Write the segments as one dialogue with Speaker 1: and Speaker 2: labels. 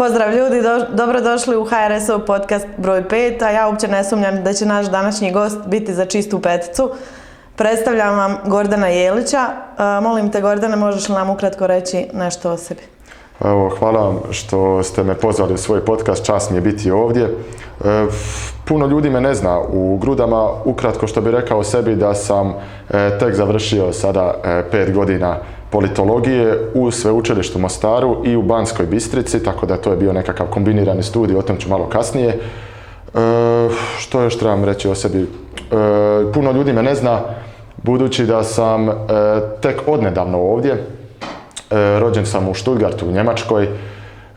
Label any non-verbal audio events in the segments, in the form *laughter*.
Speaker 1: Pozdrav ljudi, do, dobrodošli u HRS-ov podcast broj 5, a ja uopće ne sumnjam da će naš današnji gost biti za čistu peticu. Predstavljam vam Gordana Jelića. E, molim te Gordane, možeš li nam ukratko reći nešto o sebi?
Speaker 2: Evo, hvala vam što ste me pozvali u svoj podcast, čast mi je biti ovdje. E, puno ljudi me ne zna u grudama, ukratko što bi rekao sebi da sam e, tek završio sada e, pet godina politologije u sveučilištu Mostaru i u Banskoj Bistrici, tako da to je bio nekakav kombinirani studij, o tom ću malo kasnije. E, što još trebam reći o sebi? E, puno ljudi me ne zna, budući da sam e, tek odnedavno ovdje. E, rođen sam u Stuttgartu u Njemačkoj,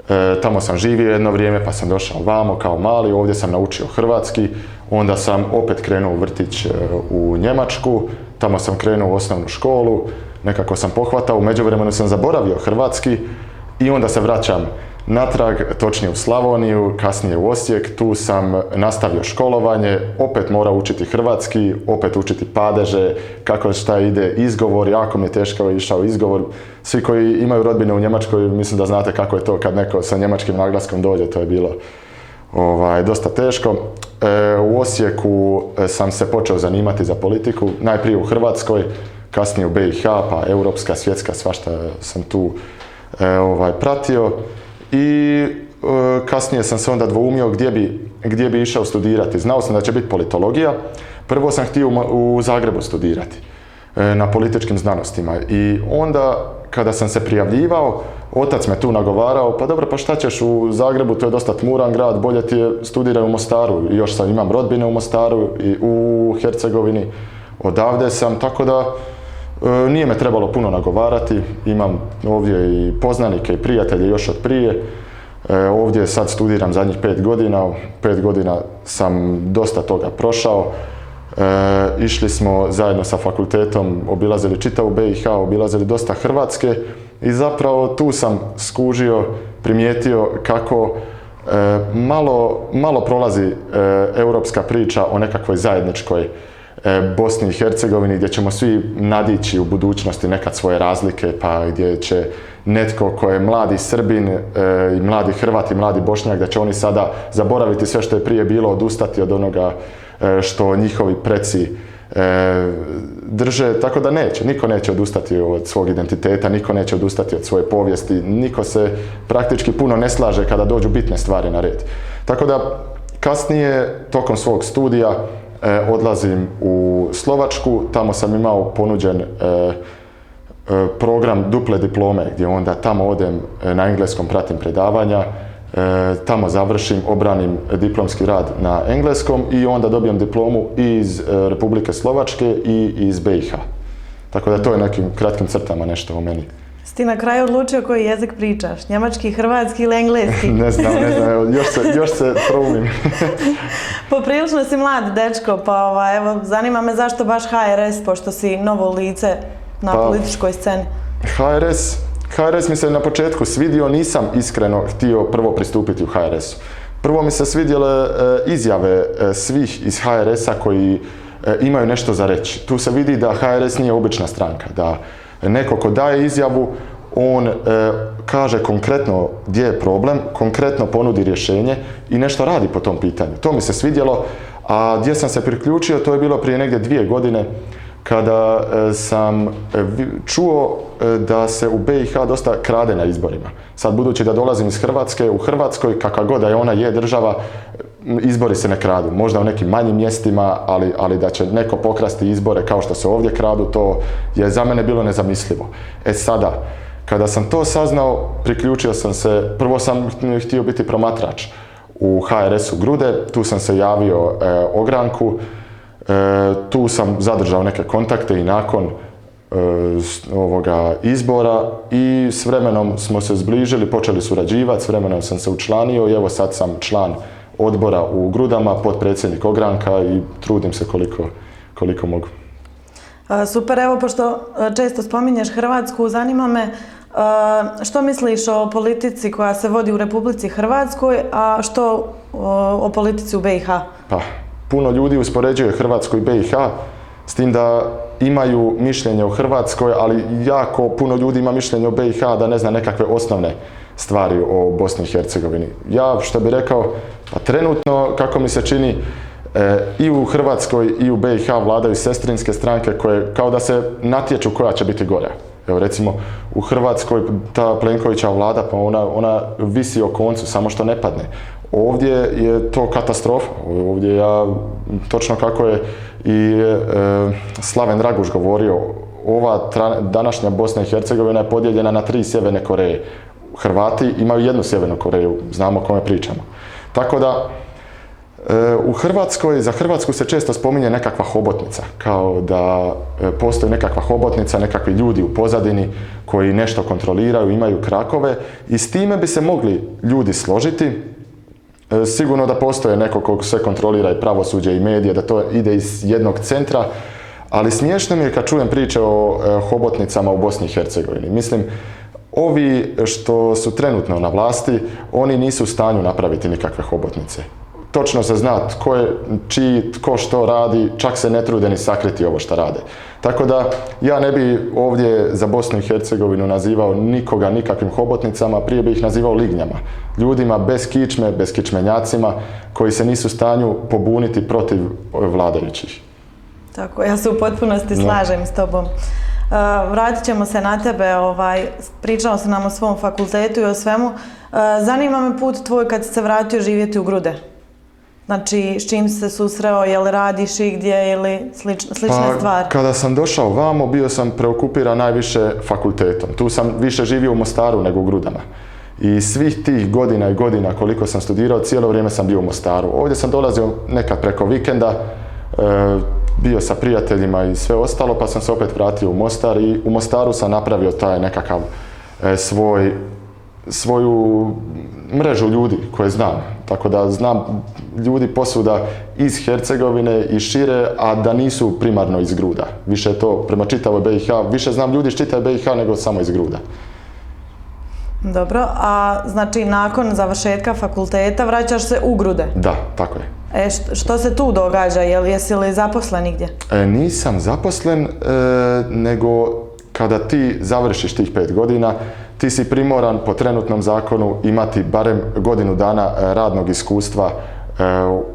Speaker 2: E, tamo sam živio jedno vrijeme pa sam došao vamo kao mali, ovdje sam naučio hrvatski, onda sam opet krenuo u vrtić u Njemačku, tamo sam krenuo u osnovnu školu, nekako sam pohvatao, u međuvremenu sam zaboravio hrvatski i onda se vraćam natrag, točnije u Slavoniju, kasnije u Osijek, tu sam nastavio školovanje, opet morao učiti hrvatski, opet učiti padeže, kako šta ide, izgovor, jako mi je teško išao izgovor. Svi koji imaju rodbine u Njemačkoj, mislim da znate kako je to kad neko sa njemačkim naglaskom dođe, to je bilo ovaj, dosta teško. E, u Osijeku sam se počeo zanimati za politiku, najprije u Hrvatskoj, kasnije u BiH, pa europska, svjetska, svašta sam tu e, ovaj, pratio i e, kasnije sam se onda dvoumio gdje bi, gdje bi išao studirati. Znao sam da će biti politologija. Prvo sam htio u, Zagrebu studirati e, na političkim znanostima i onda kada sam se prijavljivao, otac me tu nagovarao, pa dobro, pa šta ćeš u Zagrebu, to je dosta tmuran grad, bolje ti je studiraj u Mostaru. I još sam, imam rodbine u Mostaru i u Hercegovini, odavde sam, tako da nije me trebalo puno nagovarati, imam ovdje i poznanike i prijatelje još od prije. E, ovdje sad studiram zadnjih pet godina, pet godina sam dosta toga prošao. E, išli smo zajedno sa fakultetom, obilazili čitavu BiH, obilazili dosta Hrvatske i zapravo tu sam skužio, primijetio kako malo, malo prolazi europska priča o nekakvoj zajedničkoj E, Bosni i Hercegovini gdje ćemo svi nadići u budućnosti nekad svoje razlike pa gdje će netko ko je mladi Srbin e, i mladi Hrvat i mladi Bošnjak da će oni sada zaboraviti sve što je prije bilo, odustati od onoga e, što njihovi preci drže, tako da neće, niko neće odustati od svog identiteta, niko neće odustati od svoje povijesti, niko se praktički puno ne slaže kada dođu bitne stvari na red. Tako da kasnije, tokom svog studija, E, odlazim u Slovačku, tamo sam imao ponuđen e, e, program duple diplome gdje onda tamo odem na engleskom, pratim predavanja, tamo završim, obranim diplomski rad na engleskom i onda dobijem diplomu iz Republike Slovačke i iz BiH. Tako da to je nekim kratkim crtama nešto o meni.
Speaker 1: Si ti na kraju odlučio koji jezik pričaš? Njemački, hrvatski ili engleski? *laughs*
Speaker 2: ne znam, ne znam, još se, još se proumim. *laughs*
Speaker 1: Poprilično si mlad dečko, pa ova, evo, zanima me zašto baš HRS, pošto si novo lice na pa, političkoj sceni.
Speaker 2: HRS, HRS mi se na početku svidio, nisam iskreno htio prvo pristupiti u HRS-u. Prvo mi se svidjele e, izjave e, svih iz HRS-a koji e, imaju nešto za reći. Tu se vidi da HRS nije obična stranka, da neko ko daje izjavu, on e, kaže konkretno gdje je problem, konkretno ponudi rješenje i nešto radi po tom pitanju. To mi se svidjelo, a gdje sam se priključio, to je bilo prije negdje dvije godine kada e, sam e, čuo da se u BiH dosta krade na izborima. Sad budući da dolazim iz Hrvatske, u Hrvatskoj kakva god da je ona je država, izbori se ne kradu. Možda u nekim manjim mjestima, ali, ali da će neko pokrasti izbore kao što se ovdje kradu, to je za mene bilo nezamislivo. E sada, kada sam to saznao, priključio sam se, prvo sam htio biti promatrač u HRS-u Grude, tu sam se javio e, ogranku, e, tu sam zadržao neke kontakte i nakon e, ovoga izbora i s vremenom smo se zbližili, počeli surađivati, s vremenom sam se učlanio i evo sad sam član odbora u Grudama, potpredsjednik ogranka i trudim se koliko, koliko mogu.
Speaker 1: Super, evo pošto često spominješ Hrvatsku, zanima me što misliš o politici koja se vodi u Republici Hrvatskoj, a što o, politici u BiH?
Speaker 2: Pa, puno ljudi uspoređuje Hrvatsku i BiH, s tim da imaju mišljenje o Hrvatskoj, ali jako puno ljudi ima mišljenje o BiH da ne zna nekakve osnovne stvari o Bosni i Hercegovini. Ja što bi rekao, pa trenutno kako mi se čini e, i u Hrvatskoj i u BiH vladaju sestrinske stranke koje kao da se natječu koja će biti gora. Evo recimo u Hrvatskoj ta Plenkovića vlada pa ona, ona visi o koncu samo što ne padne. Ovdje je to katastrofa. Ovdje ja točno kako je i e, Slaven Draguš govorio ova današnja Bosna i Hercegovina je podijeljena na tri sjeverne Koreje. Hrvati imaju jednu sjevernu Koreju, znamo o kome pričamo. Tako da, e, u Hrvatskoj, za Hrvatsku se često spominje nekakva hobotnica, kao da e, postoji nekakva hobotnica, nekakvi ljudi u pozadini koji nešto kontroliraju, imaju krakove i s time bi se mogli ljudi složiti. E, sigurno da postoje neko kog sve kontrolira i pravosuđe i medije, da to ide iz jednog centra, ali smiješno mi je kad čujem priče o hobotnicama u Bosni i Hercegovini. Mislim, Ovi što su trenutno na vlasti, oni nisu u stanju napraviti nikakve hobotnice. Točno se zna tko je čiji, tko što radi, čak se ne trude ni sakriti ovo što rade. Tako da ja ne bi ovdje za Bosnu i Hercegovinu nazivao nikoga nikakvim hobotnicama, prije bi ih nazivao lignjama. Ljudima bez kičme, bez kičmenjacima koji se nisu u stanju pobuniti protiv vladajućih.
Speaker 1: Tako, ja se u potpunosti slažem s tobom. Vratit ćemo se na tebe, ovaj, pričao se nam o svom fakultetu i o svemu. Zanima me put tvoj kad si se vratio živjeti u Grude. Znači, s čim si se susreo, je li radiš i gdje ili slične pa, stvari?
Speaker 2: Kada sam došao vamo, bio sam preokupiran najviše fakultetom. Tu sam više živio u Mostaru nego u Grudama. I svih tih godina i godina koliko sam studirao, cijelo vrijeme sam bio u Mostaru. Ovdje sam dolazio nekad preko vikenda, e, bio sa prijateljima i sve ostalo, pa sam se opet vratio u Mostar i u Mostaru sam napravio taj nekakav e, svoj, svoju mrežu ljudi koje znam. Tako da znam ljudi posuda iz Hercegovine i šire, a da nisu primarno iz Gruda. Više je to prema čitavoj BiH, više znam ljudi iz čitave BiH nego samo iz Gruda.
Speaker 1: Dobro, a znači nakon završetka fakulteta vraćaš se u Grude?
Speaker 2: Da, tako je.
Speaker 1: E, što se tu događa? Jel, jesi li zaposlen nigdje?
Speaker 2: E, nisam zaposlen, e, nego kada ti završiš tih pet godina, ti si primoran po trenutnom zakonu imati barem godinu dana e, radnog iskustva e,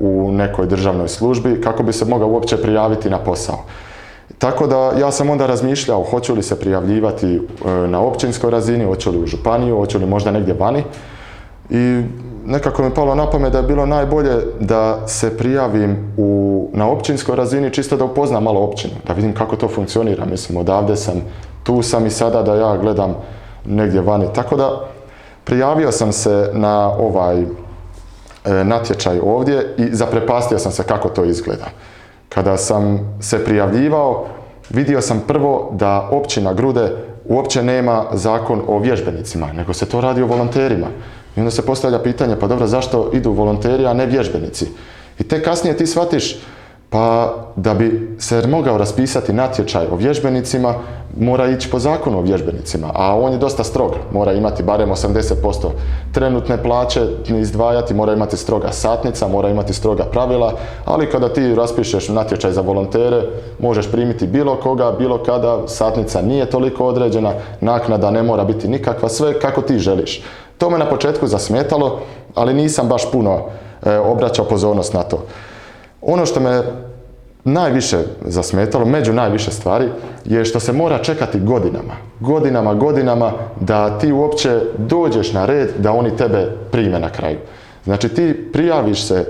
Speaker 2: u nekoj državnoj službi kako bi se mogao uopće prijaviti na posao. Tako da ja sam onda razmišljao hoću li se prijavljivati na općinskoj razini, hoću li u županiju, hoću li možda negdje vani. I nekako mi palo na pamet da je bilo najbolje da se prijavim u, na općinskoj razini čisto da upoznam malo općinu, da vidim kako to funkcionira. Mislim, odavde sam, tu sam i sada da ja gledam negdje vani. Tako da prijavio sam se na ovaj e, natječaj ovdje i zaprepastio sam se kako to izgleda. Kada sam se prijavljivao, vidio sam prvo da općina Grude uopće nema zakon o vježbenicima, nego se to radi o volonterima. I onda se postavlja pitanje, pa dobro, zašto idu volonteri, a ne vježbenici? I te kasnije ti shvatiš, pa da bi se mogao raspisati natječaj o vježbenicima, mora ići po zakonu o vježbenicima, a on je dosta strog. Mora imati barem 80% trenutne plaće izdvajati, mora imati stroga satnica, mora imati stroga pravila, ali kada ti raspišeš natječaj za volontere, možeš primiti bilo koga, bilo kada, satnica nije toliko određena, naknada ne mora biti nikakva, sve kako ti želiš. To me na početku zasmetalo, ali nisam baš puno e, obraćao pozornost na to. Ono što me najviše zasmetalo, među najviše stvari, je što se mora čekati godinama. Godinama, godinama da ti uopće dođeš na red da oni tebe prime na kraju. Znači ti prijaviš se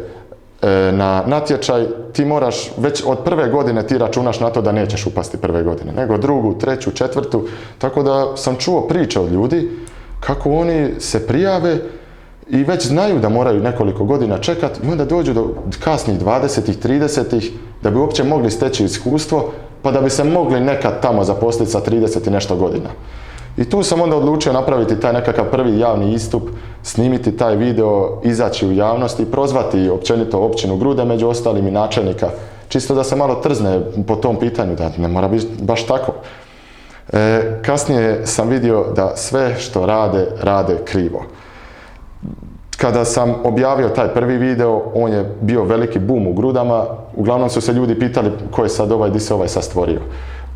Speaker 2: e, na natječaj, ti moraš, već od prve godine ti računaš na to da nećeš upasti prve godine, nego drugu, treću, četvrtu. Tako da sam čuo priče od ljudi kako oni se prijave i već znaju da moraju nekoliko godina čekati i onda dođu do kasnih 20-ih, 30-ih da bi uopće mogli steći iskustvo pa da bi se mogli nekad tamo zaposliti sa 30 i nešto godina. I tu sam onda odlučio napraviti taj nekakav prvi javni istup, snimiti taj video, izaći u javnost i prozvati općenito općinu Grude, među ostalim i načelnika, čisto da se malo trzne po tom pitanju, da ne mora biti baš tako. E, kasnije sam vidio da sve što rade, rade krivo. Kada sam objavio taj prvi video, on je bio veliki boom u grudama. Uglavnom su se ljudi pitali ko je sad ovaj, di se ovaj sad stvorio.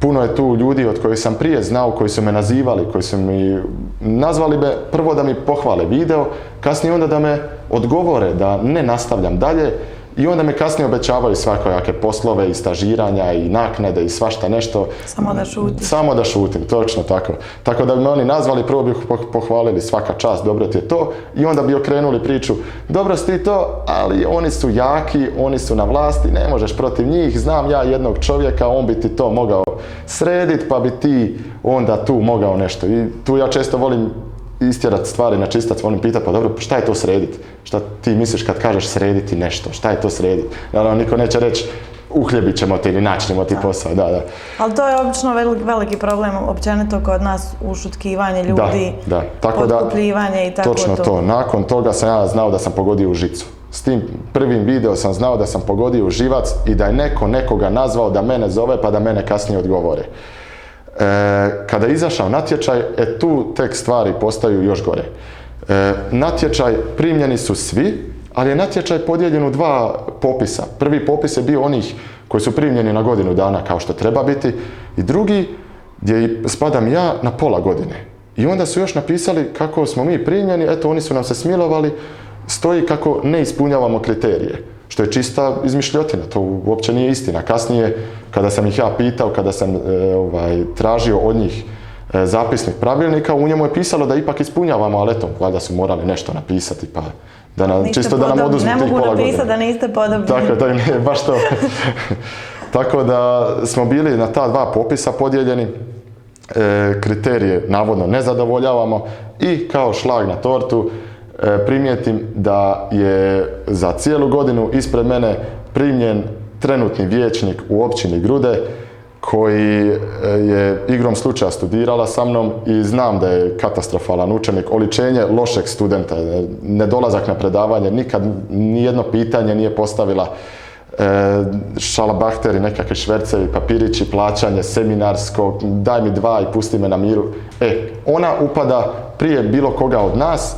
Speaker 2: Puno je tu ljudi od kojih sam prije znao, koji su me nazivali, koji su mi nazvali me, prvo da mi pohvale video, kasnije onda da me odgovore, da ne nastavljam dalje i onda me kasnije obećavaju svakojake poslove i stažiranja i naknade i svašta nešto.
Speaker 1: Samo da šuti.
Speaker 2: Samo da šutim, točno tako. Tako da bi me oni nazvali, prvo bi pohvalili svaka čast, dobro ti je to i onda bi okrenuli priču, dobro si ti to, ali oni su jaki, oni su na vlasti, ne možeš protiv njih, znam ja jednog čovjeka, on bi ti to mogao srediti, pa bi ti onda tu mogao nešto. I tu ja često volim istjerati stvari na čistac, volim pitati, pa dobro, šta je to srediti? Šta ti misliš kad kažeš srediti nešto? Šta je to srediti? Naravno, niko neće reći uhljebit ćemo ti ili načinimo ti posao, da, da.
Speaker 1: Ali to je obično veliki problem općenito kod nas ušutkivanje ljudi,
Speaker 2: da, da. Tako da,
Speaker 1: i tako
Speaker 2: točno to. Nakon toga sam ja znao da sam pogodio u žicu. S tim prvim video sam znao da sam pogodio u živac i da je neko nekoga nazvao da mene zove pa da mene kasnije odgovore. E, kada je izašao natječaj, e tu tek stvari postaju još gore. E, natječaj primljeni su svi, ali je natječaj podijeljen u dva popisa. Prvi popis je bio onih koji su primljeni na godinu dana kao što treba biti i drugi gdje spadam ja na pola godine. I onda su još napisali kako smo mi primljeni, eto oni su nam se smilovali, stoji kako ne ispunjavamo kriterije. Što je čista izmišljotina, to uopće nije istina. Kasnije, kada sam ih ja pitao, kada sam e, ovaj, tražio od njih e, zapisnik pravilnika, u njemu je pisalo da ipak ispunjavamo, ali eto, valjda su morali nešto napisati, pa da nam, čisto da nam oduzmu
Speaker 1: Ne mogu napisati da niste podobni.
Speaker 2: Tako, im je baš to. *laughs* Tako da smo bili na ta dva popisa podijeljeni, e, kriterije navodno ne zadovoljavamo i kao šlag na tortu primijetim da je za cijelu godinu ispred mene primljen trenutni vijećnik u općini Grude koji e, je igrom slučaja studirala sa mnom i znam da je katastrofalan učenik, oličenje lošeg studenta, e, nedolazak na predavanje, nikad nijedno pitanje nije postavila e, šalabahteri, nekakvi švercevi, papirići, plaćanje, seminarsko, daj mi dva i pusti me na miru. E, ona upada prije bilo koga od nas,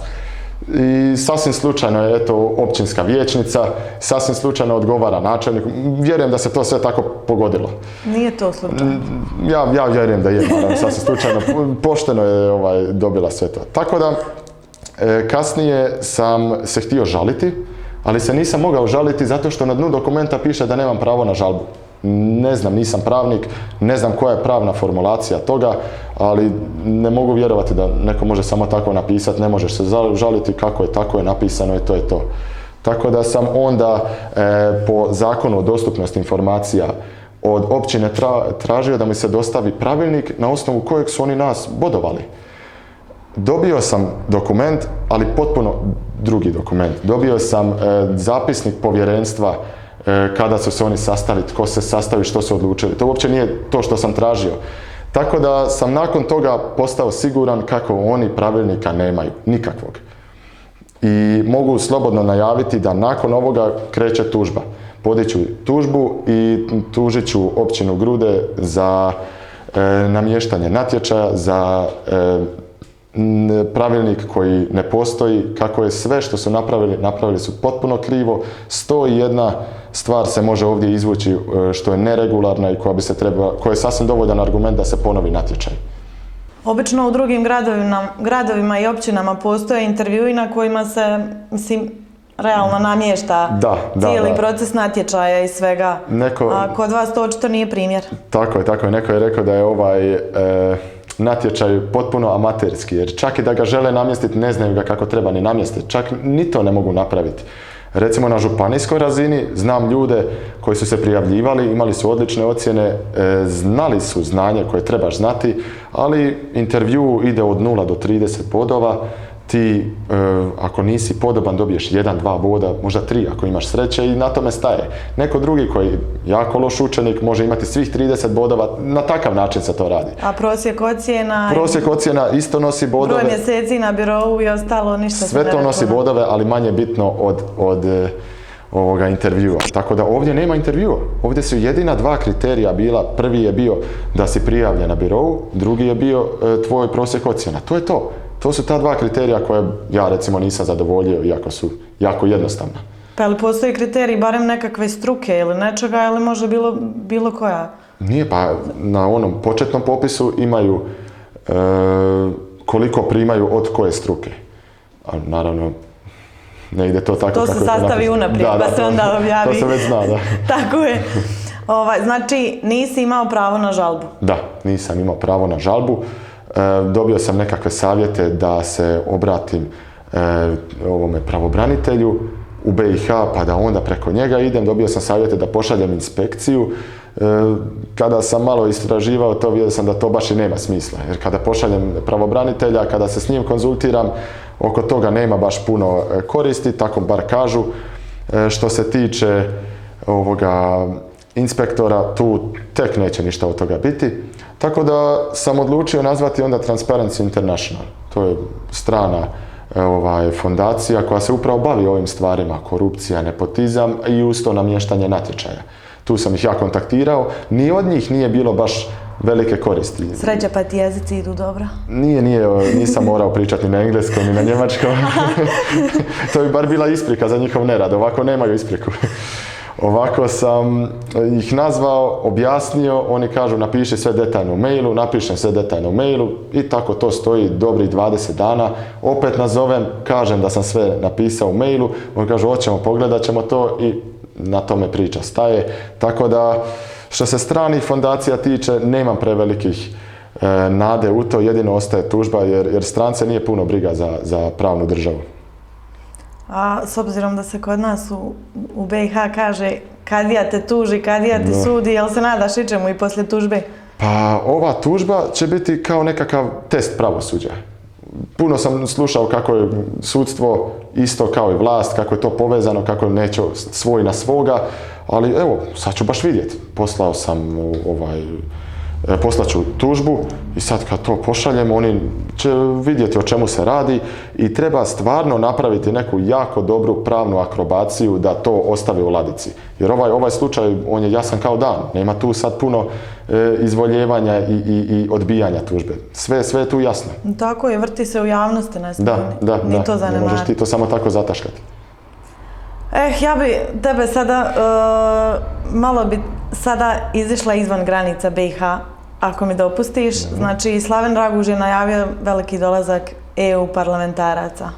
Speaker 2: i sasvim slučajno je eto općinska vijećnica, sasvim slučajno odgovara načelnik. Vjerujem da se to sve tako pogodilo.
Speaker 1: Nije to slučajno.
Speaker 2: Ja, ja vjerujem da je, naravno, sasvim slučajno. Pošteno je ovaj, dobila sve to. Tako da, e, kasnije sam se htio žaliti, ali se nisam mogao žaliti zato što na dnu dokumenta piše da nemam pravo na žalbu. Ne znam, nisam pravnik, ne znam koja je pravna formulacija toga, ali ne mogu vjerovati da neko može samo tako napisati, ne možeš se žaliti kako je tako je napisano i to je to. Tako da sam onda e, po zakonu o dostupnosti informacija od općine tražio da mi se dostavi pravilnik na osnovu kojeg su oni nas bodovali. Dobio sam dokument, ali potpuno drugi dokument. Dobio sam e, zapisnik povjerenstva kada su se oni sastali, tko se sastavi, što su odlučili. To uopće nije to što sam tražio. Tako da sam nakon toga postao siguran kako oni pravilnika nemaju, nikakvog. I mogu slobodno najaviti da nakon ovoga kreće tužba. Podiću tužbu i tužit ću općinu Grude za e, namještanje natječaja, za e, pravilnik koji ne postoji, kako je sve što su napravili, napravili su potpuno krivo. Sto i jedna stvar se može ovdje izvući e, što je neregularna i koja bi se treba, koja je sasvim dovoljan argument da se ponovi natječaj.
Speaker 1: Obično u drugim gradovima, gradovima i općinama postoje intervjui na kojima se, mislim, realno namješta
Speaker 2: da, da,
Speaker 1: cijeli proces natječaja i svega. Neko, A kod vas to očito nije primjer.
Speaker 2: Tako je, tako je. Neko je rekao da je ovaj e, natječaj potpuno amaterski, jer čak i da ga žele namjestiti, ne znaju ga kako treba ni namjestiti. Čak ni to ne mogu napraviti. Recimo na županijskoj razini znam ljude koji su se prijavljivali, imali su odlične ocjene, e, znali su znanje koje trebaš znati, ali intervju ide od 0 do 30 bodova, ti e, ako nisi podoban dobiješ jedan, dva boda, možda tri ako imaš sreće i na tome staje. Neko drugi koji je jako loš učenik može imati svih 30 bodova, na takav način se to radi.
Speaker 1: A prosjek ocjena?
Speaker 2: Prosjek ocjena isto nosi bodove.
Speaker 1: Broj mjeseci na birovu i ostalo ništa
Speaker 2: Sve to nosi bodove, ali manje bitno od, od e, ovoga intervjua. Tako da ovdje nema intervjua. Ovdje su jedina dva kriterija bila. Prvi je bio da si prijavljen na birovu, drugi je bio e, tvoj prosjek ocjena. To je to. To su ta dva kriterija koje ja recimo nisam zadovoljio, iako su jako jednostavna.
Speaker 1: Pa li postoji kriterij barem nekakve struke ili nečega ili može bilo, bilo koja?
Speaker 2: Nije, pa na onom početnom popisu imaju e, koliko primaju od koje struke. A naravno, ne ide to tako
Speaker 1: To se
Speaker 2: kako je
Speaker 1: sastavi
Speaker 2: napisano.
Speaker 1: unaprijed, pa se onda objavi.
Speaker 2: To se već zna, da. *laughs*
Speaker 1: Tako je. Ovaj, znači, nisi imao pravo na žalbu.
Speaker 2: Da, nisam imao pravo na žalbu. E, dobio sam nekakve savjete da se obratim e, ovome pravobranitelju u BiH, pa da onda preko njega idem. Dobio sam savjete da pošaljem inspekciju. E, kada sam malo istraživao to, vidio sam da to baš i nema smisla. Jer kada pošaljem pravobranitelja, kada se s njim konzultiram, oko toga nema baš puno koristi, tako bar kažu. Što se tiče ovoga inspektora, tu tek neće ništa od toga biti. Tako da sam odlučio nazvati onda Transparency International. To je strana e, ovaj, fondacija koja se upravo bavi ovim stvarima, korupcija, nepotizam i uz to namještanje natječaja. Tu sam ih ja kontaktirao, ni od njih nije bilo baš velike koristi.
Speaker 1: Sreća pa ti jezici idu dobro.
Speaker 2: Nije, nije, nisam morao pričati ni na engleskom ni na njemačkom. *laughs* *laughs* to bi bar bila isprika za njihov nerad, ovako nemaju ispriku. Ovako sam ih nazvao, objasnio, oni kažu napiši sve detaljno u mailu, napišem sve detaljno u mailu i tako to stoji dobri 20 dana. Opet nazovem, kažem da sam sve napisao u mailu, oni kažu hoćemo, pogledat ćemo to i na tome priča staje. Tako da, što se stranih fondacija tiče, nemam prevelikih e, nade u to, jedino ostaje tužba jer, jer strance nije puno briga za, za pravnu državu.
Speaker 1: A s obzirom da se kod nas u, u BiH kaže kadija te tuži, kadija te
Speaker 2: Da.
Speaker 1: sudi, jel se nadaš ičemu i poslije tužbe?
Speaker 2: Pa ova tužba će biti kao nekakav test pravosuđa. Puno sam slušao kako je sudstvo isto kao i vlast, kako je to povezano, kako neće svoj na svoga, ali evo, sad ću baš vidjeti. Poslao sam ovaj, e, poslat ću tužbu i sad kad to pošaljem, oni će vidjeti o čemu se radi i treba stvarno napraviti neku jako dobru pravnu akrobaciju da to ostave u ladici. Jer ovaj, ovaj slučaj, on je jasan kao dan. Nema tu sad puno e, izvoljevanja i, i, i odbijanja tužbe. Sve, sve je tu jasno.
Speaker 1: Tako je, vrti se u javnosti, smije
Speaker 2: Da, da,
Speaker 1: ni
Speaker 2: da.
Speaker 1: to
Speaker 2: Ne možeš ti to samo tako zataškati.
Speaker 1: Eh, ja bi tebe sada, e, malo bi sada izišla izvan granica BiH, ako mi dopustiš. Znači, Slaven Raguž je najavio veliki dolazak EU parlamentaraca.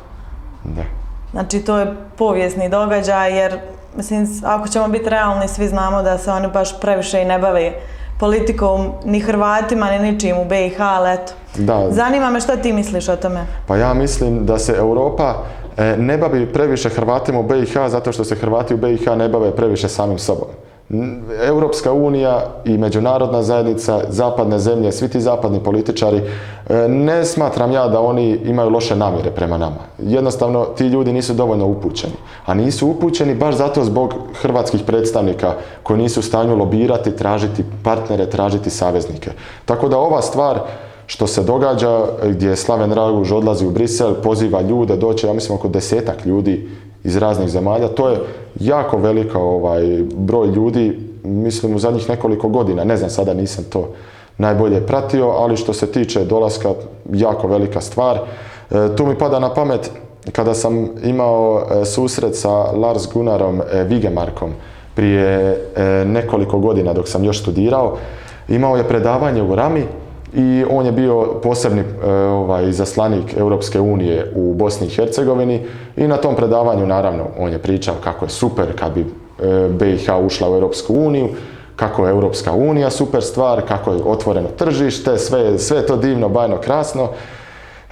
Speaker 2: Da.
Speaker 1: Znači, to je povijesni događaj, jer, mislim, ako ćemo biti realni, svi znamo da se oni baš previše i ne bave politikom, ni Hrvatima, ni ničim u BiH, ali eto.
Speaker 2: Da,
Speaker 1: Zanima me što ti misliš o tome.
Speaker 2: Pa ja mislim da se Europa e, ne bavi previše Hrvatima u BiH zato što se Hrvati u BiH ne bave previše samim sobom. Europska unija i međunarodna zajednica, zapadne zemlje, svi ti zapadni političari, e, ne smatram ja da oni imaju loše namjere prema nama. Jednostavno, ti ljudi nisu dovoljno upućeni. A nisu upućeni baš zato zbog hrvatskih predstavnika koji nisu u stanju lobirati, tražiti partnere, tražiti saveznike. Tako da ova stvar što se događa gdje Slaven Raguž odlazi u Brisel, poziva ljude, doće, ja mislim, oko desetak ljudi iz raznih zemalja. To je jako velika ovaj, broj ljudi, mislim, u zadnjih nekoliko godina. Ne znam, sada nisam to najbolje pratio, ali što se tiče dolaska, jako velika stvar. E, tu mi pada na pamet kada sam imao e, susret sa Lars Gunnarom e, Vigemarkom prije e, nekoliko godina dok sam još studirao. Imao je predavanje u Rami i on je bio posebni e, ovaj, zaslanik Europske unije u Bosni i Hercegovini i na tom predavanju naravno on je pričao kako je super kad bi e, BiH ušla u Europsku uniju, kako je Europska unija super stvar, kako je otvoreno tržište, sve, sve to divno, bajno, krasno.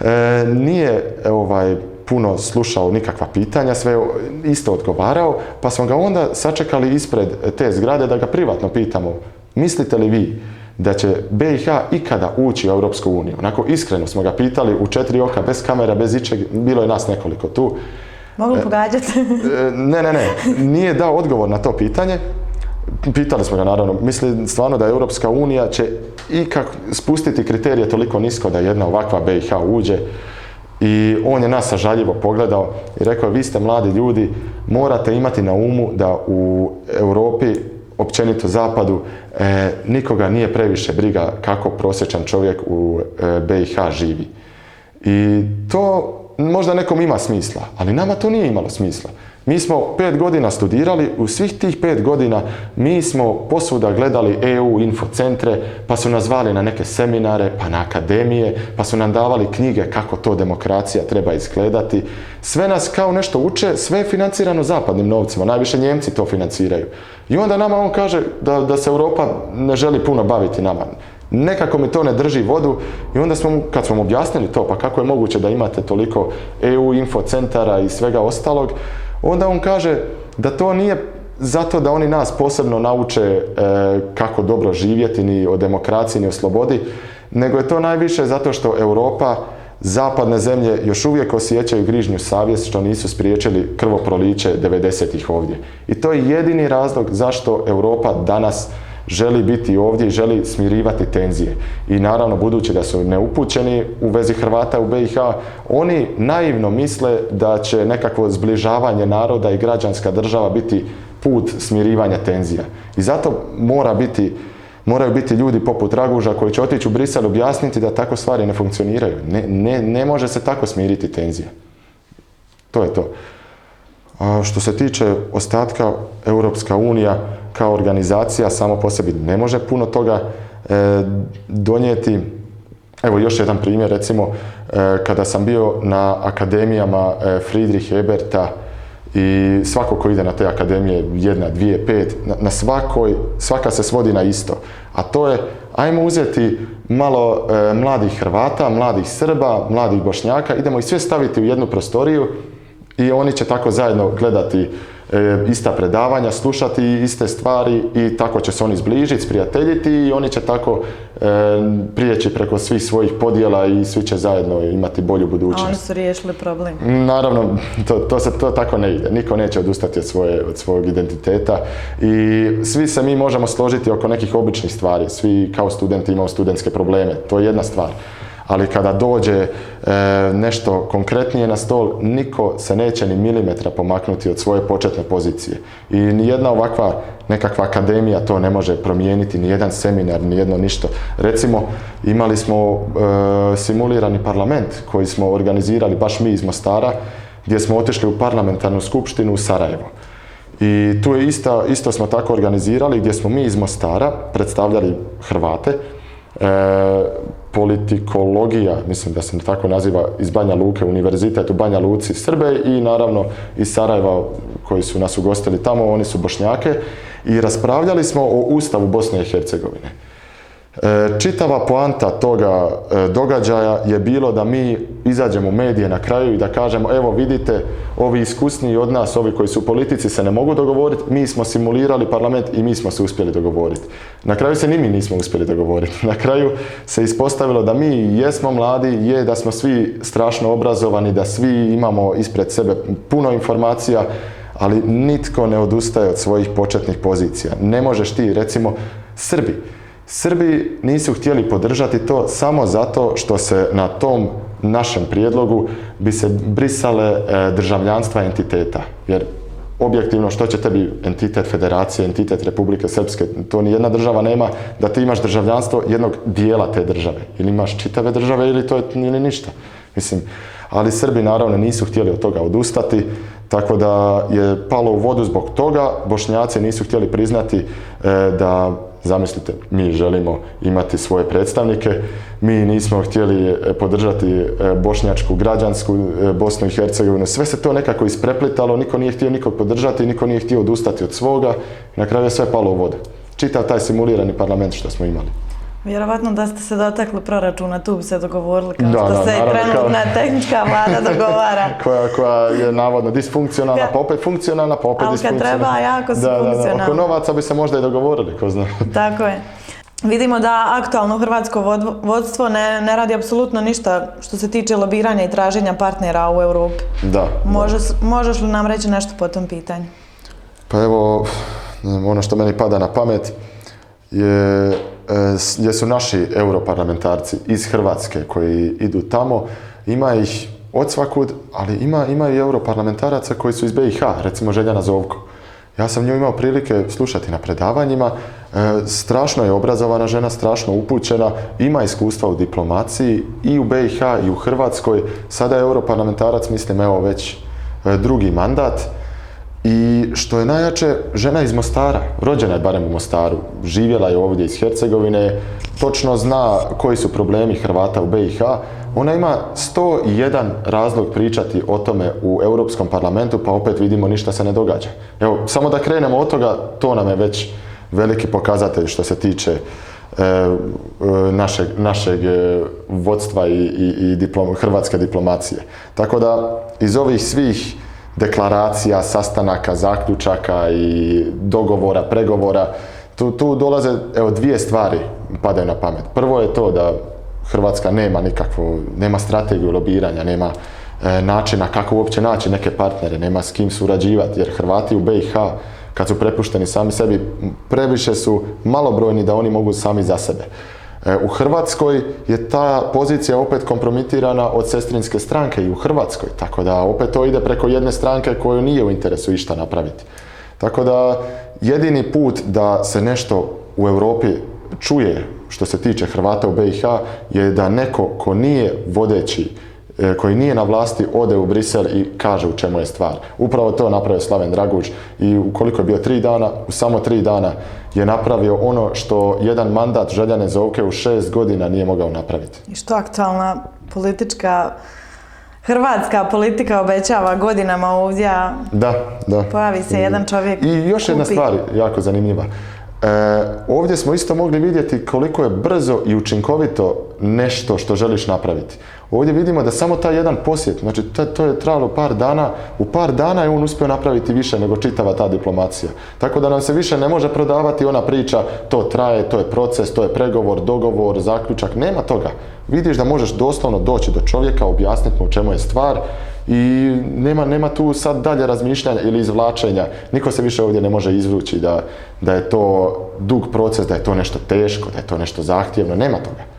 Speaker 2: E, nije ovaj, puno slušao nikakva pitanja, sve isto odgovarao, pa smo ga onda sačekali ispred te zgrade da ga privatno pitamo, mislite li vi da će BiH ikada ući u Europsku uniju? Onako iskreno smo ga pitali u četiri oka, bez kamera, bez ičeg, bilo je nas nekoliko tu.
Speaker 1: Mogu pogađati?
Speaker 2: E, Ne, ne, ne, nije dao odgovor na to pitanje. Pitali smo ga naravno, misli stvarno da Europska unija će ikak spustiti kriterije toliko nisko da jedna ovakva BiH uđe i on je nas sažaljivo pogledao i rekao vi ste mladi ljudi, morate imati na umu da u Europi, općenito zapadu, e, nikoga nije previše briga kako prosječan čovjek u e, BiH živi. I to možda nekom ima smisla, ali nama to nije imalo smisla. Mi smo pet godina studirali, u svih tih pet godina mi smo posvuda gledali EU infocentre, pa su nas zvali na neke seminare, pa na akademije, pa su nam davali knjige kako to demokracija treba izgledati. Sve nas kao nešto uče, sve je financirano zapadnim novcima, najviše Njemci to financiraju. I onda nama on kaže da, da se Europa ne želi puno baviti nama. Nekako mi to ne drži vodu i onda smo, kad smo objasnili to, pa kako je moguće da imate toliko EU infocentara i svega ostalog, onda on kaže da to nije zato da oni nas posebno nauče e, kako dobro živjeti ni o demokraciji ni o slobodi, nego je to najviše zato što Europa, zapadne zemlje još uvijek osjećaju grižnju savjest što nisu spriječili krvoproliće 90-ih ovdje. I to je jedini razlog zašto Europa danas želi biti ovdje i želi smirivati tenzije. I naravno, budući da su neupućeni u vezi Hrvata u BiH, oni naivno misle da će nekakvo zbližavanje naroda i građanska država biti put smirivanja tenzija. I zato mora biti moraju biti ljudi poput Raguža koji će otići u Brisel objasniti da tako stvari ne funkcioniraju. Ne, ne, ne može se tako smiriti tenzija. To je to. Što se tiče ostatka, Europska unija kao organizacija samo po sebi ne može puno toga e, donijeti. Evo još jedan primjer, recimo, e, kada sam bio na akademijama e, Friedrich Eberta i svako ko ide na te akademije, jedna, dvije, pet, na, svakoj, svaka se svodi na isto. A to je, ajmo uzeti malo mladih Hrvata, mladih Srba, mladih Bošnjaka, idemo ih sve staviti u jednu prostoriju i oni će tako zajedno gledati e, ista predavanja, slušati iste stvari i tako će se oni zbližiti, sprijateljiti i oni će tako e, prijeći preko svih svojih podjela i svi će zajedno imati bolju
Speaker 1: A
Speaker 2: budućnost.
Speaker 1: oni su riješili problem.
Speaker 2: Naravno, to, to, se, to tako ne ide. Niko neće odustati od, svoje, od svog identiteta i svi se mi možemo složiti oko nekih običnih stvari. Svi kao studenti imamo studentske probleme. To je jedna stvar. Ali kada dođe e, nešto konkretnije na stol, niko se neće ni milimetra pomaknuti od svoje početne pozicije. I nijedna ovakva nekakva akademija to ne može promijeniti, ni jedan seminar, ni jedno ništa. Recimo, imali smo e, simulirani parlament koji smo organizirali baš mi iz Mostara, gdje smo otišli u parlamentarnu skupštinu u Sarajevo. I tu je isto, isto smo tako organizirali gdje smo mi iz Mostara predstavljali Hrvate, e, politikologija, mislim da se tako naziva, iz Banja Luke, univerzitet u Banja Luci Srbe i naravno iz Sarajeva koji su nas ugostili tamo, oni su Bošnjake i raspravljali smo o Ustavu Bosne i Hercegovine. E, Čitava poanta toga e, događaja je bilo da mi izađemo u medije na kraju i da kažemo evo vidite, ovi iskusniji od nas, ovi koji su u politici se ne mogu dogovoriti, mi smo simulirali parlament i mi smo se uspjeli dogovoriti. Na kraju se ni mi nismo uspjeli dogovoriti. *laughs* Na kraju se ispostavilo da mi jesmo mladi, je da smo svi strašno obrazovani, da svi imamo ispred sebe puno informacija, ali nitko ne odustaje od svojih početnih pozicija. Ne možeš ti, recimo, Srbi. Srbi nisu htjeli podržati to samo zato što se na tom našem prijedlogu bi se brisale e, državljanstva entiteta. Jer objektivno što će tebi entitet federacije, entitet Republike Srpske, to ni jedna država nema da ti imaš državljanstvo jednog dijela te države. Ili imaš čitave države ili to je ili ništa. Mislim, ali Srbi naravno nisu htjeli od toga odustati, tako da je palo u vodu zbog toga. Bošnjaci nisu htjeli priznati e, da Zamislite, mi želimo imati svoje predstavnike, mi nismo htjeli e, podržati e, bošnjačku građansku e, Bosnu i Hercegovinu. Sve se to nekako ispreplitalo, niko nije htio nikog podržati, niko nije htio odustati od svoga. Na kraju je sve palo u vodu. Čitav taj simulirani parlament što smo imali.
Speaker 1: Vjerovatno da ste se dotakli proračuna, tu bi se dogovorili kao
Speaker 2: Da,
Speaker 1: što
Speaker 2: da,
Speaker 1: se
Speaker 2: naravno,
Speaker 1: trenutna *laughs* tehnička vlada dogovara.
Speaker 2: koja, koja je navodno disfunkcionalna, pa opet funkcionalna, pa opet disfunkcionalna.
Speaker 1: treba, jako su
Speaker 2: da, da, da. Oko novaca bi se možda i dogovorili, ko zna.
Speaker 1: Tako je. Vidimo da aktualno hrvatsko vod- vodstvo ne, ne radi apsolutno ništa što se tiče lobiranja i traženja partnera u Europi.
Speaker 2: Da.
Speaker 1: Možeš, možeš li nam reći nešto po tom pitanju?
Speaker 2: Pa evo, ono što meni pada na pamet je, e, s- jesu naši europarlamentarci iz Hrvatske koji idu tamo. Ima ih od svakud, ali ima, ima i europarlamentaraca koji su iz BiH, recimo Željana Zovko. Ja sam nju imao prilike slušati na predavanjima. E, strašno je obrazovana žena, strašno upućena, ima iskustva u diplomaciji i u BiH i u Hrvatskoj. Sada je europarlamentarac, mislim, evo već e, drugi mandat. I što je najjače, žena iz Mostara, rođena je barem u Mostaru, živjela je ovdje iz Hercegovine, točno zna koji su problemi Hrvata u BiH. Ona ima 101 razlog pričati o tome u Europskom parlamentu, pa opet vidimo ništa se ne događa. Evo, samo da krenemo od toga, to nam je već veliki pokazatelj što se tiče e, e, našeg, našeg e, vodstva i, i, i diplom, hrvatske diplomacije. Tako da iz ovih svih deklaracija, sastanaka, zaključaka i dogovora, pregovora, tu, tu dolaze evo, dvije stvari padaju na pamet. Prvo je to da Hrvatska nema nikakvu, nema strategiju lobiranja, nema e, načina kako uopće naći neke partnere, nema s kim surađivati, jer Hrvati u BiH kad su prepušteni sami sebi, previše su malobrojni da oni mogu sami za sebe. E, u Hrvatskoj je ta pozicija opet kompromitirana od sestrinske stranke i u Hrvatskoj, tako da opet to ide preko jedne stranke koju nije u interesu išta napraviti. Tako da jedini put da se nešto u Europi čuje što se tiče Hrvata u BiH je da neko ko nije vodeći koji nije na vlasti ode u Brisel i kaže u čemu je stvar. Upravo to napravio Slaven Draguć i ukoliko je bio tri dana, u samo tri dana je napravio ono što jedan mandat Željane Zovke u šest godina nije mogao napraviti.
Speaker 1: I što aktualna politička Hrvatska politika obećava godinama ovdje,
Speaker 2: da, da.
Speaker 1: pojavi se jedan čovjek
Speaker 2: I još jedna stvar jako zanimljiva. E, ovdje smo isto mogli vidjeti koliko je brzo i učinkovito nešto što želiš napraviti. Ovdje vidimo da samo taj jedan posjet, znači to, to je trajalo par dana, u par dana je on uspio napraviti više nego čitava ta diplomacija. Tako da nam se više ne može prodavati ona priča, to traje, to je proces, to je pregovor, dogovor, zaključak, nema toga. Vidiš da možeš doslovno doći do čovjeka, objasniti mu u čemu je stvar i nema, nema tu sad dalje razmišljanja ili izvlačenja. Niko se više ovdje ne može izvući da, da je to dug proces, da je to nešto teško, da je to nešto zahtjevno, nema toga.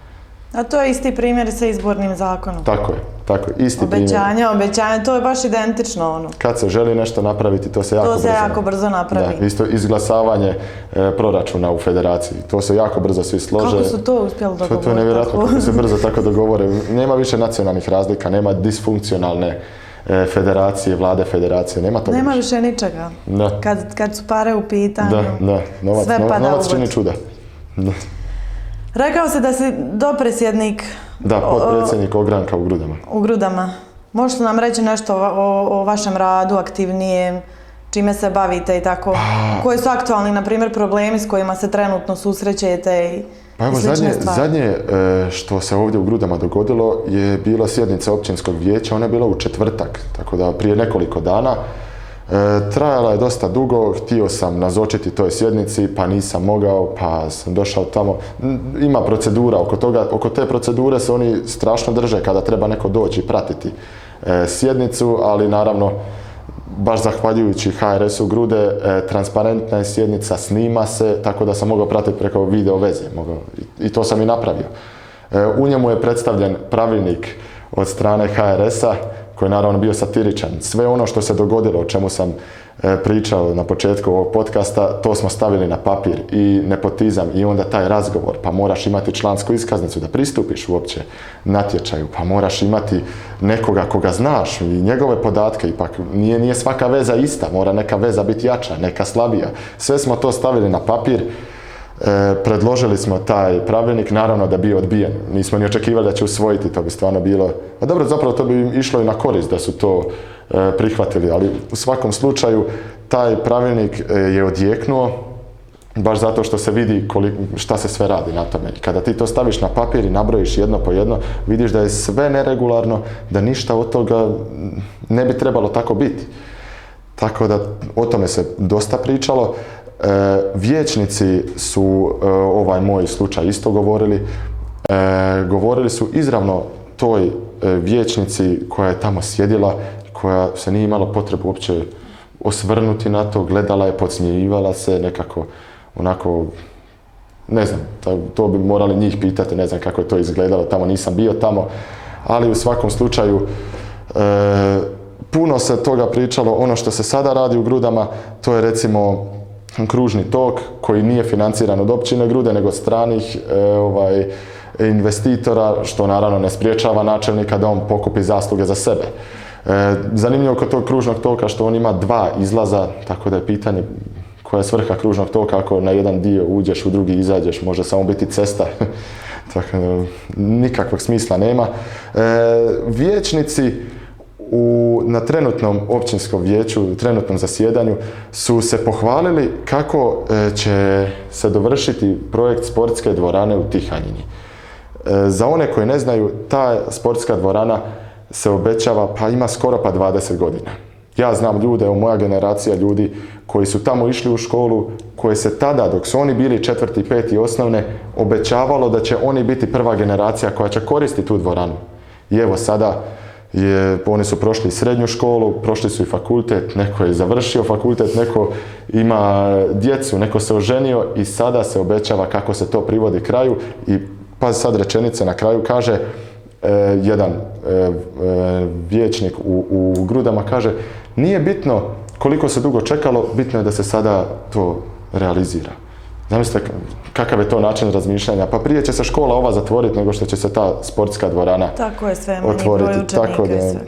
Speaker 1: A to je isti primjer sa izbornim zakonom.
Speaker 2: Tako je, tako je, isti
Speaker 1: obećanja, primjer. Obećanja, to je baš identično ono.
Speaker 2: Kad se želi nešto napraviti, to se jako
Speaker 1: brzo...
Speaker 2: To se
Speaker 1: jako brzo napravi.
Speaker 2: Da, isto izglasavanje e, proračuna u federaciji, to se jako brzo svi slože.
Speaker 1: Kako su to uspjeli dogovoriti?
Speaker 2: To, to je nevjerojatno kako se brzo tako dogovore. Nema više nacionalnih razlika, nema disfunkcionalne e, federacije, vlade federacije, nema toga
Speaker 1: Nema više ničega.
Speaker 2: Da.
Speaker 1: Kad, kad su pare u pitanju,
Speaker 2: da, da. Novac,
Speaker 1: sve pada
Speaker 2: novac čini čuda. Da.
Speaker 1: Rekao se da si dopresjednik...
Speaker 2: Da, potpredsjednik ogranka u Grudama.
Speaker 1: U Grudama. Možete nam reći nešto o, o vašem radu, aktivnijem, čime se bavite i tako? Pa... Koji su aktualni, na primjer, problemi s kojima se trenutno susrećete i
Speaker 2: pa evo, zadnje, zadnje e, što se ovdje u Grudama dogodilo je bila sjednica općinskog vijeća, ona je bila u četvrtak, tako da prije nekoliko dana. E, trajala je dosta dugo, htio sam nazočiti toj sjednici, pa nisam mogao, pa sam došao tamo. Ima procedura oko toga, oko te procedure se oni strašno drže kada treba neko doći i pratiti e, sjednicu, ali naravno baš zahvaljujući HRS-u Grude, e, transparentna je sjednica, snima se, tako da sam mogao pratiti preko video veze. Mogao, i, to sam i napravio. U njemu je predstavljen pravilnik od strane HRS-a koji je naravno bio satiričan. Sve ono što se dogodilo, o čemu sam e, pričao na početku ovog podcasta, to smo stavili na papir i nepotizam i onda taj razgovor, pa moraš imati člansku iskaznicu da pristupiš uopće natječaju, pa moraš imati nekoga koga znaš i njegove podatke, ipak nije, nije svaka veza ista, mora neka veza biti jača, neka slabija. Sve smo to stavili na papir, E, predložili smo taj pravilnik, naravno da bi odbijen. Nismo ni očekivali da će usvojiti, to bi stvarno bilo... A dobro, zapravo to bi im išlo i na korist da su to e, prihvatili, ali u svakom slučaju taj pravilnik e, je odjeknuo baš zato što se vidi koliko, šta se sve radi na tome. Kada ti to staviš na papir i nabrojiš jedno po jedno, vidiš da je sve neregularno, da ništa od toga ne bi trebalo tako biti. Tako da o tome se dosta pričalo. E, vijećnici su e, ovaj moj slučaj isto govorili. E, govorili su izravno toj vijećnici koja je tamo sjedila, koja se nije imala potrebu uopće osvrnuti na to, gledala je, podsmijivala se nekako onako ne znam, to bi morali njih pitati, ne znam kako je to izgledalo, tamo nisam bio tamo, ali u svakom slučaju puno se toga pričalo, ono što se sada radi u Grudama, to je recimo kružni tok koji nije financiran od općine Grude nego stranih e, ovaj, investitora što naravno ne spriječava načelnika da on pokupi zasluge za sebe. E, zanimljivo kod tog kružnog toka što on ima dva izlaza, tako da je pitanje koja je svrha kružnog toka ako na jedan dio uđeš, u drugi izađeš, može samo biti cesta. *laughs* tako nikakvog smisla nema. E, vijećnici u, na trenutnom općinskom vijeću, trenutnom zasjedanju su se pohvalili kako e, će se dovršiti projekt sportske dvorane u Tihanjini. E, za one koji ne znaju, ta sportska dvorana se obećava, pa ima skoro pa 20 godina. Ja znam ljude, evo moja generacija ljudi koji su tamo išli u školu, koji se tada, dok su oni bili četvrti, peti osnovne, obećavalo da će oni biti prva generacija koja će koristiti tu dvoranu. I evo sada je, oni su prošli srednju školu, prošli su i fakultet, neko je završio fakultet, neko ima djecu, neko se oženio i sada se obećava kako se to privodi kraju i pa sad rečenica na kraju kaže e, jedan e, e, vijećnik u, u Grudama kaže nije bitno koliko se dugo čekalo, bitno je da se sada to realizira. Zamislite kakav je to način razmišljanja. Pa prije će se škola ova zatvoriti nego što će se ta sportska dvorana
Speaker 1: Tako je sve,
Speaker 2: otvoriti.
Speaker 1: Tako da, sve.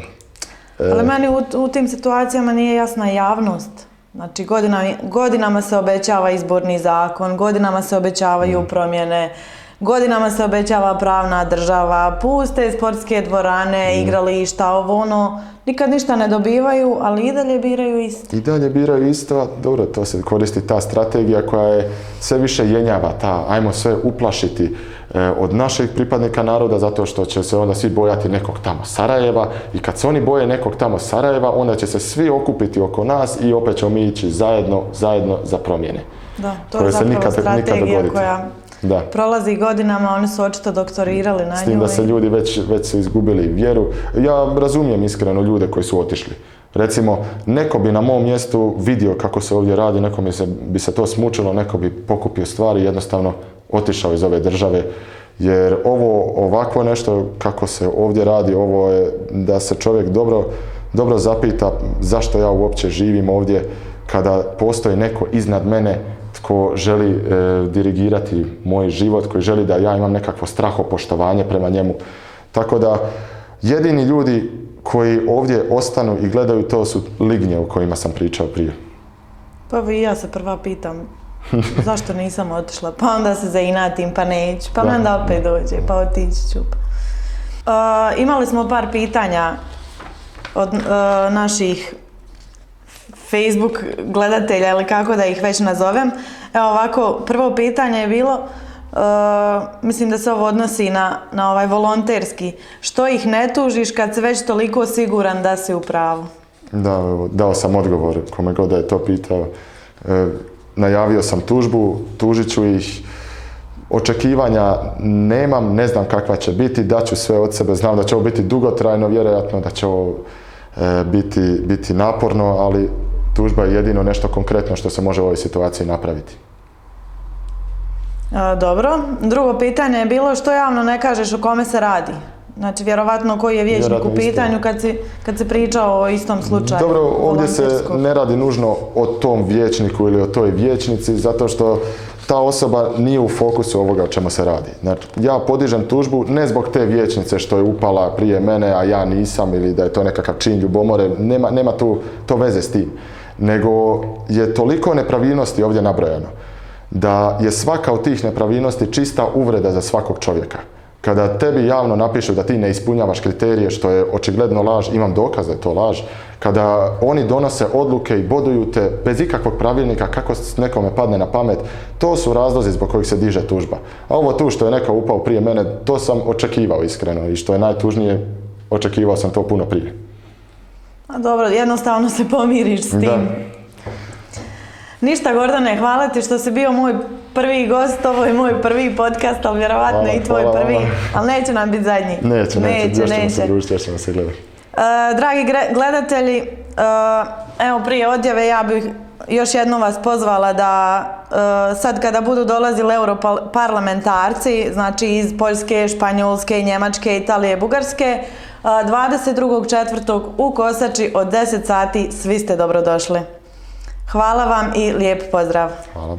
Speaker 1: Ali meni u, u, tim situacijama nije jasna javnost. Znači godina, godinama se obećava izborni zakon, godinama se obećavaju mm. promjene, godinama se obećava pravna država, puste sportske dvorane, mm. igrališta, ovo ono, nikad ništa ne dobivaju, ali i dalje biraju isto.
Speaker 2: I dalje biraju isto, dobro, to se koristi ta strategija koja je sve više jenjava, ta, ajmo sve uplašiti e, od naših pripadnika naroda, zato što će se onda svi bojati nekog tamo Sarajeva i kad se oni boje nekog tamo Sarajeva, onda će se svi okupiti oko nas i opet ćemo mi ići zajedno, zajedno za promjene.
Speaker 1: Da, to je zapravo nikad, strategija nikad koja da. prolazi godinama, oni su očito doktorirali na
Speaker 2: S tim da se ljudi već, već su izgubili vjeru. Ja razumijem iskreno ljude koji su otišli. Recimo, neko bi na mom mjestu vidio kako se ovdje radi, neko bi se, bi se to smučilo, neko bi pokupio stvari i jednostavno otišao iz ove države. Jer ovo ovako nešto kako se ovdje radi, ovo je da se čovjek dobro, dobro zapita zašto ja uopće živim ovdje kada postoji neko iznad mene tko želi e, dirigirati moj život, koji želi da ja imam nekakvo strahopoštovanje prema njemu. Tako da jedini ljudi koji ovdje ostanu i gledaju to su lignje o kojima sam pričao prije.
Speaker 1: Pa vi ja se prva pitam *laughs* zašto nisam otišla, pa onda se zainatim, pa neću, pa onda opet dođe, pa otići ću. Uh, imali smo par pitanja od uh, naših Facebook gledatelja ili kako da ih već nazovem. Evo ovako, prvo pitanje je bilo, uh, mislim da se ovo odnosi na, na ovaj volonterski. Što ih ne tužiš kad si već toliko siguran da si u pravu?
Speaker 2: Da, dao sam odgovor kome god je to pitao. E, najavio sam tužbu, tužit ću ih. Očekivanja nemam, ne znam kakva će biti, daću sve od sebe, znam da će ovo biti dugotrajno, vjerojatno da će ovo e, biti, biti naporno, ali tužba je jedino nešto konkretno što se može u ovoj situaciji napraviti.
Speaker 1: dobro. Drugo pitanje je bilo što javno ne kažeš o kome se radi? Znači, vjerovatno koji je vijećnik u pitanju kad si, kad si pričao o istom slučaju.
Speaker 2: Dobro, ovdje se ne radi nužno o tom vijećniku ili o toj vijećnici, zato što ta osoba nije u fokusu ovoga o čemu se radi. Znači, ja podižem tužbu ne zbog te vijećnice što je upala prije mene, a ja nisam, ili da je to nekakav čin ljubomore, nema, nema tu to veze s tim nego je toliko nepravilnosti ovdje nabrojano da je svaka od tih nepravilnosti čista uvreda za svakog čovjeka. Kada tebi javno napišu da ti ne ispunjavaš kriterije, što je očigledno laž, imam dokaz da je to laž, kada oni donose odluke i boduju te bez ikakvog pravilnika kako nekome padne na pamet, to su razlozi zbog kojih se diže tužba. A ovo tu što je neko upao prije mene, to sam očekivao iskreno i što je najtužnije, očekivao sam to puno prije.
Speaker 1: A dobro, jednostavno se pomiriš s tim. Da. Ništa Gordane, hvala ti što si bio moj prvi gost, ovo je moj prvi podcast, ali vjerovatno i tvoj prvi, hvala. ali neće nam biti zadnji.
Speaker 2: Neće, neće, neće. neće. se družiti, ćemo se gledati.
Speaker 1: Uh, dragi gledatelji, uh, evo prije odjave ja bih još jednom vas pozvala da uh, sad kada budu dolazili europarlamentarci, znači iz Poljske, Španjolske, Njemačke, Italije, Bugarske, 22.4. u Kosači od 10 sati svi ste dobrodošli. Hvala vam i lijep pozdrav.
Speaker 2: Hvala.